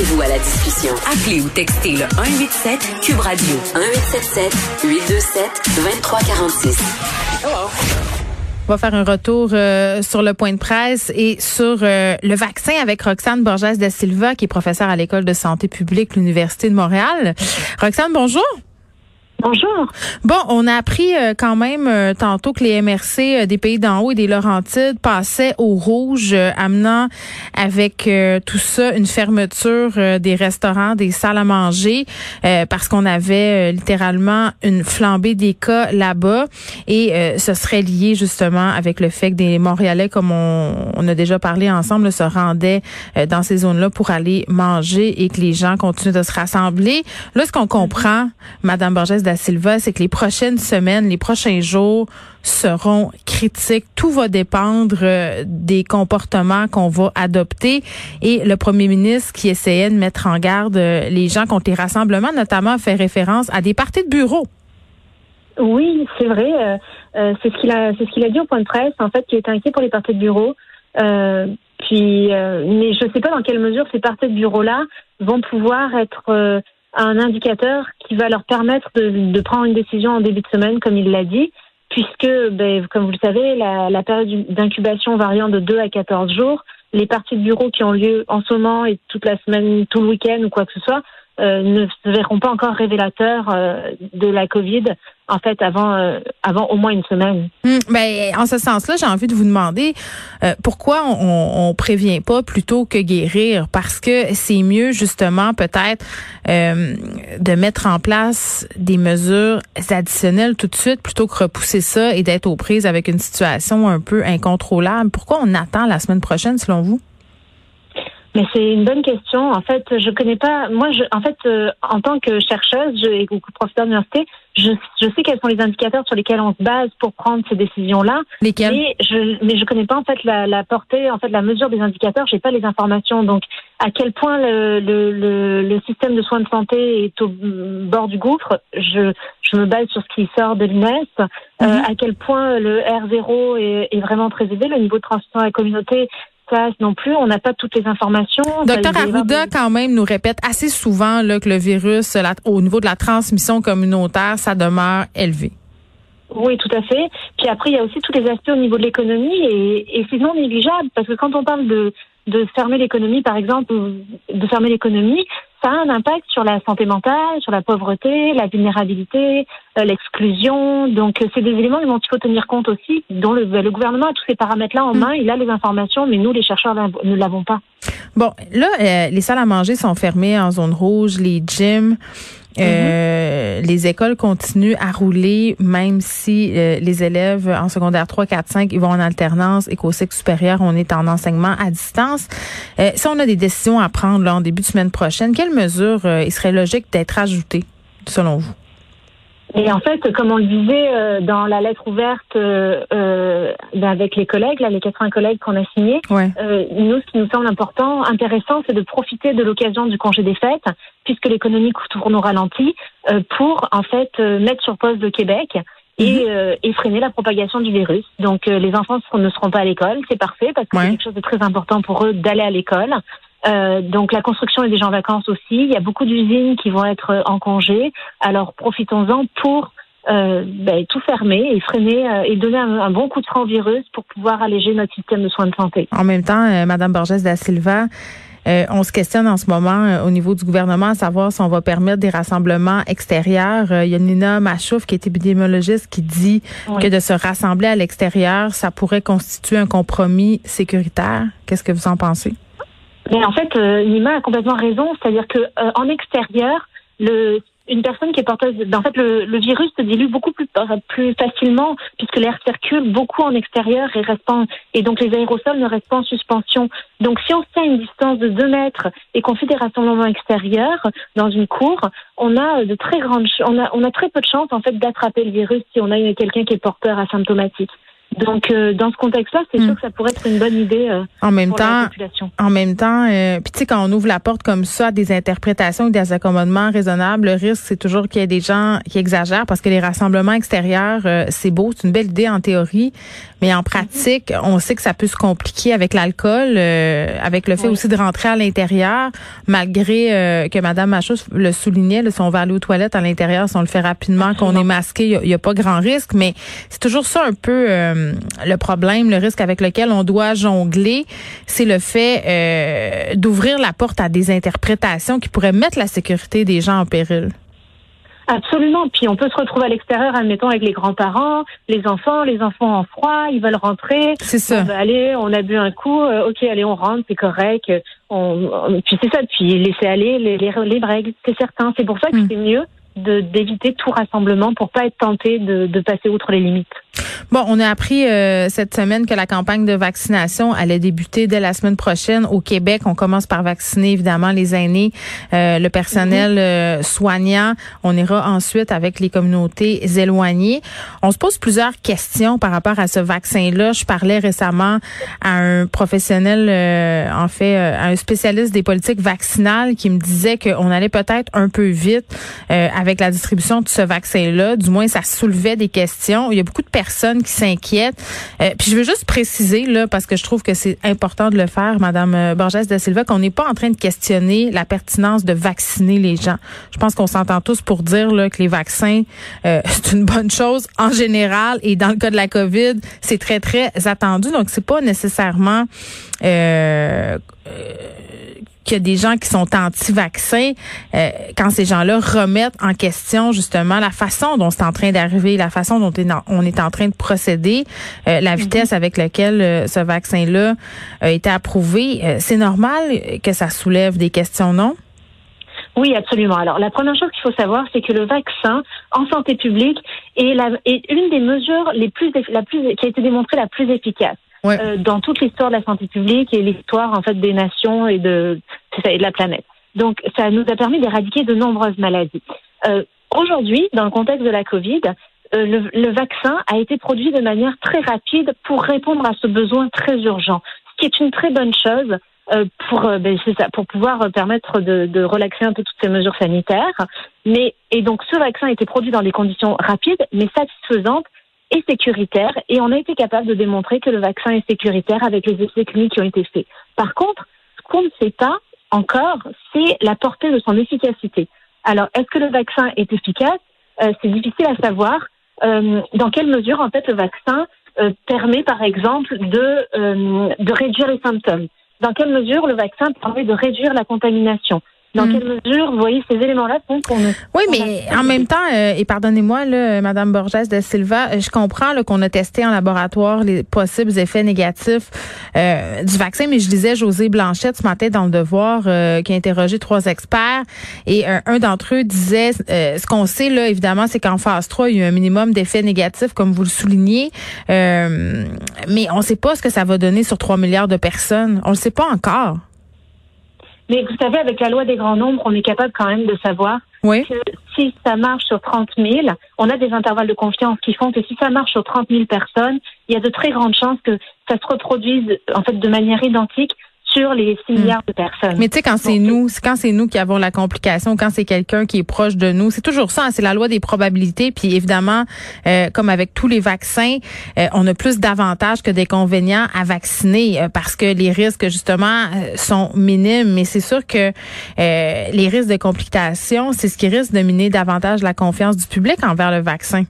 Joignez-vous à la discussion. Appelez ou textez le 187 Cube Radio 1877 827 2346. On va faire un retour euh, sur le point de presse et sur euh, le vaccin avec Roxane Borges da Silva, qui est professeure à l'École de santé publique, l'Université de Montréal. Roxane, bonjour. Bonjour. Bon, on a appris euh, quand même euh, tantôt que les MRC euh, des pays d'en haut et des Laurentides passaient au rouge, amenant avec tout ça une fermeture des restaurants, des salles à manger, parce qu'on avait littéralement une flambée des cas là-bas. Et ce serait lié justement avec le fait que des Montréalais, comme on, on a déjà parlé ensemble, se rendaient dans ces zones-là pour aller manger et que les gens continuent de se rassembler. Là, ce qu'on comprend, Madame Borges Silva, c'est que les prochaines semaines, les prochains jours seront critiques. Tout va dépendre euh, des comportements qu'on va adopter. Et le premier ministre qui essayait de mettre en garde euh, les gens contre les rassemblements, notamment fait référence à des parties de bureau. Oui, c'est vrai. Euh, c'est ce qu'il a, dit au point de presse. En fait, qu'il est inquiet pour les parties de bureau. puis, mais je ne sais pas dans quelle mesure ces parties de bureau-là vont pouvoir être un indicateur qui va leur permettre de, prendre une décision en début de semaine, comme il l'a dit, puisque, ben, comme vous le savez, la, période d'incubation variant de 2 à 14 jours, les parties de bureau qui ont lieu en ce moment et toute la semaine, tout le week-end ou quoi que ce soit, euh, ne se verront pas encore révélateurs euh, de la COVID en fait avant euh, avant au moins une semaine. Hum, ben, en ce sens-là, j'ai envie de vous demander pourquoi on, on, prévient pas plutôt que guérir? Parce que c'est mieux justement peut-être de mettre en place des mesures additionnelles tout de suite plutôt que repousser ça et d'être aux prises avec une situation un peu incontrôlable. Pourquoi on attend la semaine prochaine selon vous? Mais c'est une bonne question. En fait, je connais pas. Moi, je, en fait, euh, en tant que chercheuse je, et professeur d'université, je, je sais quels sont les indicateurs sur lesquels on se base pour prendre ces décisions-là. Lesquels? Mais je, mais je connais pas en fait la, la portée, en fait, la mesure des indicateurs. J'ai pas les informations. Donc, à quel point le, le, le, le, système de soins de santé est au bord du gouffre, je, je me base sur ce qui sort de l'INES. Euh, mhm. à quel point le R0 est, est vraiment très élevé, le niveau de transmission à la communauté non plus. On n'a pas toutes les informations. Docteur Arruda, quand même, nous répète assez souvent là, que le virus, au niveau de la transmission communautaire, ça demeure élevé. Oui, tout à fait. Puis après, il y a aussi tous les aspects au niveau de l'économie et, et c'est non négligeable parce que quand on parle de, de fermer l'économie, par exemple, de fermer l'économie, ça a un impact sur la santé mentale, sur la pauvreté, la vulnérabilité, euh, l'exclusion. Donc, euh, c'est des éléments dont il faut tenir compte aussi, dont le, le gouvernement a tous ces paramètres-là en mm. main. Il a les informations, mais nous, les chercheurs, ne l'avons pas. Bon, là, euh, les salles à manger sont fermées en zone rouge, les gyms. Euh, les écoles continuent à rouler, même si euh, les élèves en secondaire 3, 4, 5, ils vont en alternance et qu'au cycle supérieur, on est en enseignement à distance. Euh, si on a des décisions à prendre là, en début de semaine prochaine, quelles mesures il serait logique d'être ajoutées, selon vous? Et en fait, comme on le disait euh, dans la lettre ouverte euh, euh ben, avec les collègues, là, les 80 collègues qu'on a signés, euh, nous, ce qui nous semble important, intéressant, c'est de profiter de l'occasion du congé des fêtes, puisque l'économie tourne au ralenti, euh, pour en fait mettre sur pause le Québec et, mhm. et, freiner la propagation du virus. Donc, les enfants ne seront pas à l'école, c'est parfait, parce que c'est quelque chose de très important pour eux d'aller à l'école. Euh, donc la construction est déjà en vacances aussi. Il y a beaucoup d'usines qui vont être en congé. Alors profitons-en pour euh, ben, tout fermer et freiner euh, et donner un, bon coup de frein au virus pour pouvoir alléger notre système de soins de santé. En même temps, euh, Madame Borges da Silva, on se questionne en ce moment au niveau du gouvernement à savoir si on va permettre des rassemblements extérieurs. il y a Nina Machouf, qui est épidémiologiste, qui dit que de se rassembler à l'extérieur, ça pourrait constituer un compromis sécuritaire. Qu'est-ce que vous en pensez? Mais en fait, euh, Nima a complètement raison, c'est-à-dire que euh, en extérieur, le une personne qui est porteuse, en fait, le, virus se dilue beaucoup plus, plus facilement puisque l'air circule beaucoup en extérieur et reste et donc les aérosols ne restent pas en suspension. Donc si on tient une distance de 2 mètres et qu'on fait des rassemblements extérieurs dans une cour, on a de très grandes, on a, on a très peu de chances en fait d'attraper le virus si on a quelqu'un qui est porteur asymptomatique. Donc, euh, dans ce contexte-là, c'est sûr hmm. que ça pourrait être une bonne idée euh, en même pour temps, la population. En même temps, euh, puis tu sais, quand on ouvre la porte comme ça à des interprétations et des accommodements raisonnables, le risque, c'est toujours qu'il y ait des gens qui exagèrent parce que les rassemblements extérieurs, c'est beau, c'est une belle idée en théorie, mais en pratique, on sait que ça peut se compliquer avec l'alcool, avec le fait aussi de rentrer à l'intérieur, malgré que Madame Machos le soulignait, là, si on va aller aux toilettes à l'intérieur, si on le fait rapidement, qu'on est masqué, il n'y a, pas grand risque, mais c'est toujours ça un peu euh, le problème, le risque avec lequel on doit jongler, c'est le fait euh, d'ouvrir la porte à des interprétations qui pourraient mettre la sécurité des gens en péril. Absolument. Puis on peut se retrouver à l'extérieur, admettons, avec les grands-parents, les enfants, les enfants en froid, ils veulent rentrer. C'est ça. On va aller, on a bu un coup, euh, ok, allez, on rentre, c'est correct. On, puis c'est ça, puis laisser aller les, les, les règles, c'est certain. C'est pour ça que hmm. c'est mieux d'éviter tout rassemblement pour pas être tenté de, de passer outre les limites. Bon, on a appris euh, cette semaine que la campagne de vaccination allait débuter dès la semaine prochaine au Québec. On commence par vacciner évidemment les aînés, euh, le personnel mhm. euh, soignant. On ira ensuite avec les communautés éloignées. On se pose plusieurs questions par rapport à ce vaccin-là. Je parlais récemment à un professionnel, en fait, à un spécialiste des politiques vaccinales qui me disait qu'on allait peut-être un peu vite avec la distribution de ce vaccin-là. Du moins, ça soulevait des questions. Il y a beaucoup de personnes qui s'inquiètent. Euh, puis je veux juste préciser là parce que je trouve que c'est important de le faire, Madame euh, Borges de Silva, qu'on n'est pas en train de questionner la pertinence de vacciner les gens. Je pense qu'on s'entend tous pour dire là, que les vaccins euh, c'est une bonne chose en général et dans le cas de la COVID, c'est très très attendu. Donc c'est pas nécessairement euh, qu'il y a des gens qui sont anti-vaccins, euh, quand ces gens-là remettent en question justement la façon dont c'est en train d'arriver, la façon dont on est en train de procéder, euh, la mhm. vitesse avec laquelle euh, ce vaccin-là a été approuvé, c'est normal que ça soulève des questions, non? Oui, absolument. Alors, la première chose qu'il faut savoir, c'est que le vaccin en santé publique est, la, est une des mesures les plus, la plus, qui a été démontrée la plus efficace. Euh, dans toute l'histoire de la santé publique et l'histoire en fait des nations et de, et de la planète. Donc ça nous a permis d'éradiquer de nombreuses maladies. Euh, Aujourd'hui, dans le contexte de la Covid, euh, le, le, vaccin a été produit de manière très rapide pour répondre à ce besoin très urgent, ce qui est une très bonne chose euh, pour, euh, ben, ça, pour pouvoir permettre de, de, relaxer un peu toutes ces mesures sanitaires. Mais et donc ce vaccin a été produit dans des conditions rapides mais satisfaisantes est sécuritaire et on a été capable de démontrer que le vaccin est sécuritaire avec les essais cliniques qui ont été faits. Par contre, ce qu'on ne sait pas encore, c'est la portée de son efficacité. Alors, est-ce que le vaccin est efficace? Euh, C'est difficile à savoir. Euh, dans quelle mesure, en fait, le vaccin euh, permet, par exemple, de, de réduire les symptômes? Dans quelle mesure le vaccin permet de réduire la contamination? Dans hmm. quelle mesure, vous voyez, ces éléments-là font qu'on Oui, mais en même temps, euh, et pardonnez-moi, là, Madame Borges de Silva, euh, je comprends qu'on a testé en laboratoire les possibles effets négatifs euh, du vaccin, mais je disais José Blanchette ce matin dans le Devoir, qui a interrogé trois experts, et un d'entre eux disait, ce qu'on sait là, évidemment, c'est qu'en phase 3, il y a un minimum d'effets négatifs, comme vous le soulignez, mais on ne sait pas ce que ça va donner sur 3 milliards de personnes. On ne le sait pas encore. Mais vous savez, avec la loi des grands nombres, on est capable quand même de savoir que si ça marche sur 30 000, on a des intervalles de confiance qui font que si ça marche sur 30 000 personnes, il y a de très grandes chances que ça se reproduise en fait de manière identique sur les 6 hmm. milliards de personnes. Mais tu sais, quand c'est nous, quand c'est nous qui avons la complication, quand c'est quelqu'un qui est proche de nous, c'est toujours ça, hein, c'est la loi des probabilités. Puis évidemment, euh, comme avec tous les vaccins, euh, on a plus d'avantages que d'inconvénients à vacciner euh, parce que les risques, justement, sont minimes. Mais c'est sûr que les risques de complications, c'est ce qui risque de miner davantage la confiance du public envers le vaccin.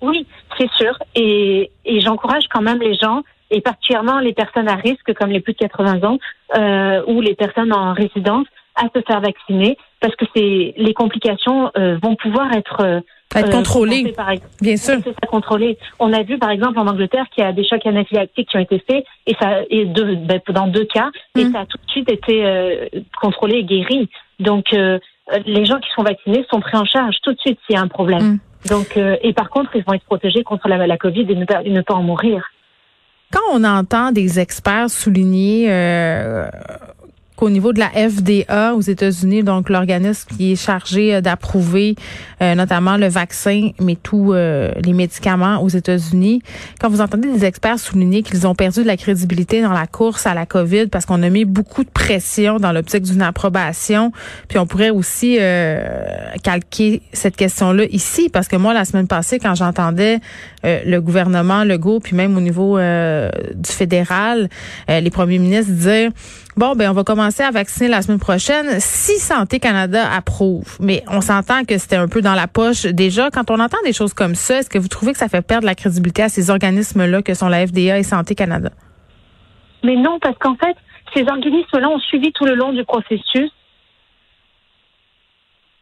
Oui, c'est sûr. Et, et j'encourage quand même les gens et particulièrement les personnes à risque comme les plus de 80 ans euh, ou les personnes en résidence à se faire vacciner parce que c'est les complications euh, vont pouvoir être euh, être contrôlées. Bien sûr. C'est ça contrôlé. On a vu par exemple en Angleterre qu'il y a des chocs anaphylactiques qui ont été faits et ça et deux, ben, dans deux cas et mm. ça a tout de suite été euh, contrôlé et guéri. Donc les gens qui sont vaccinés sont pris en charge tout de suite s'il y a un problème. Mm. Donc, et par contre, ils vont être protégés contre la, la Covid et ne pas, ne pas en mourir. Quand on entend des experts souligner qu'au niveau de la FDA aux États-Unis, donc l'organisme qui est chargé euh, d'approuver euh, notamment le vaccin, mais tous euh, les médicaments aux États-Unis, quand vous entendez des experts souligner qu'ils ont perdu de la crédibilité dans la course à la COVID parce qu'on a mis beaucoup de pression dans l'optique d'une approbation, puis on pourrait aussi calquer cette question-là ici, parce que moi, la semaine passée, quand j'entendais le gouvernement, le GO, puis même au niveau du fédéral, les premiers ministres dire Bon, ben on va commencer à vacciner la semaine prochaine si Santé Canada approuve. Mais on s'entend que c'était un peu dans la poche déjà. Quand on entend des choses comme ça, est-ce que vous trouvez que ça fait perdre la crédibilité à ces organismes-là que sont la FDA et Santé Canada? Mais non, parce qu'en fait, ces organismes-là ont suivi tout le long du processus.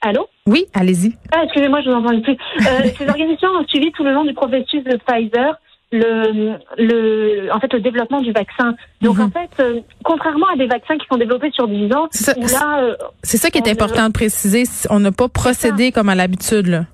Allô? Oui, allez-y. Ah, excusez-moi, je vous entends plus. Euh, ces organisations ont suivi tout le long du processus de Pfizer le, le, en fait, le développement du vaccin. Donc, mhm. en fait, euh, contrairement à des vaccins qui sont développés sur 10 ans, c'est ça, euh, c'est ça qui est important de préciser. On n'a pas procédé comme à l'habitude.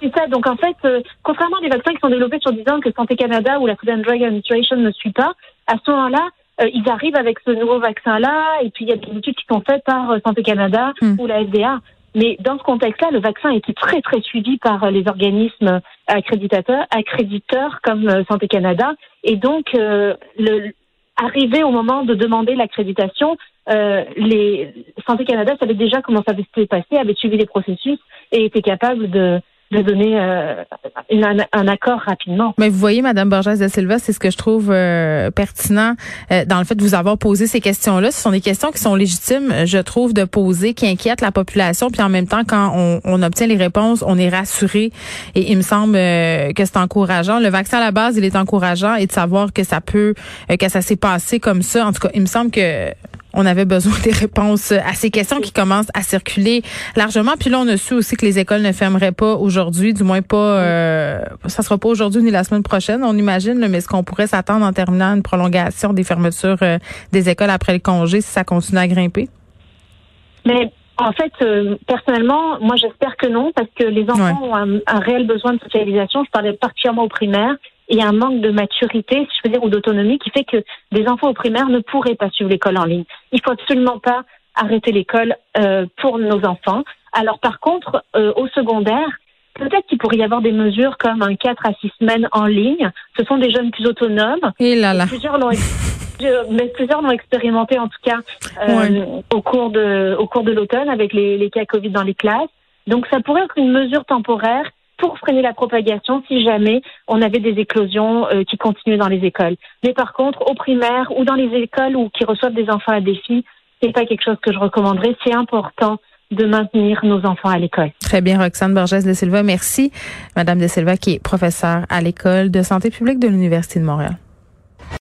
C'est ça. Donc, en fait, euh, contrairement à des vaccins qui sont développés sur 10 ans que Santé Canada ou la Food and Drug Administration ne suit pas, à ce moment-là, ils arrivent avec ce nouveau vaccin-là, et puis il y a des études qui sont faites par Santé Canada hmm. ou la FDA. Mais dans ce contexte-là, le vaccin été très, très suivi par les organismes accréditateurs, accréditeurs comme euh, Santé Canada. Et donc, euh, le, arrivé au moment de demander l'accréditation, euh, les Santé Canada savait déjà comment ça s'était passé, avait suivi les processus et était capable de de donner euh, un, accord rapidement. Mais vous voyez, Madame Borges de Silva, c'est ce que je trouve euh, pertinent euh, dans le fait de vous avoir posé ces questions-là. Ce sont des questions qui sont légitimes, je trouve, de poser, qui inquiètent la population. Puis en même temps, quand on, on obtient les réponses, on est rassuré. Et il me semble que c'est encourageant. Le vaccin à la base, il est encourageant et de savoir que ça peut, que ça s'est passé comme ça. En tout cas, il me semble que on avait besoin des réponses à ces questions qui commencent à circuler largement. Puis là, on a su aussi que les écoles ne fermeraient pas aujourd'hui, du moins pas, euh, ça sera pas aujourd'hui ni la semaine prochaine, on imagine, mais est-ce qu'on pourrait s'attendre en terminant une prolongation des fermetures euh, des écoles après le congé si ça continue à grimper? Mais en fait, euh, personnellement, moi j'espère que non, parce que les enfants ont un, un, réel besoin de socialisation. Je parlais particulièrement aux primaires il y a un manque de maturité, si je veux dire, ou d'autonomie qui fait que des enfants au primaire ne pourraient pas suivre l'école en ligne. Il faut absolument pas arrêter l'école euh, pour nos enfants. Alors par contre, euh, au secondaire, peut-être qu'il pourrait y avoir des mesures comme un 4 à 6 semaines en ligne. Ce sont des jeunes plus autonomes. Et là là. Plusieurs l'ont mais plusieurs l'ont expérimenté en tout cas euh, au cours de au cours de l'automne avec les, les cas Covid dans les classes. Donc ça pourrait être une mesure temporaire pour freiner la propagation si jamais on avait des éclosions euh, qui continuaient dans les écoles. Mais par contre, au primaire ou dans les écoles ou qui reçoivent des enfants à défi, c'est pas quelque chose que je recommanderais. C'est important de maintenir nos enfants à l'école. Très bien, Roxane Borges de Silva. Merci, Madame de Silva, qui est professeure à l'école de santé publique de l'Université de Montréal.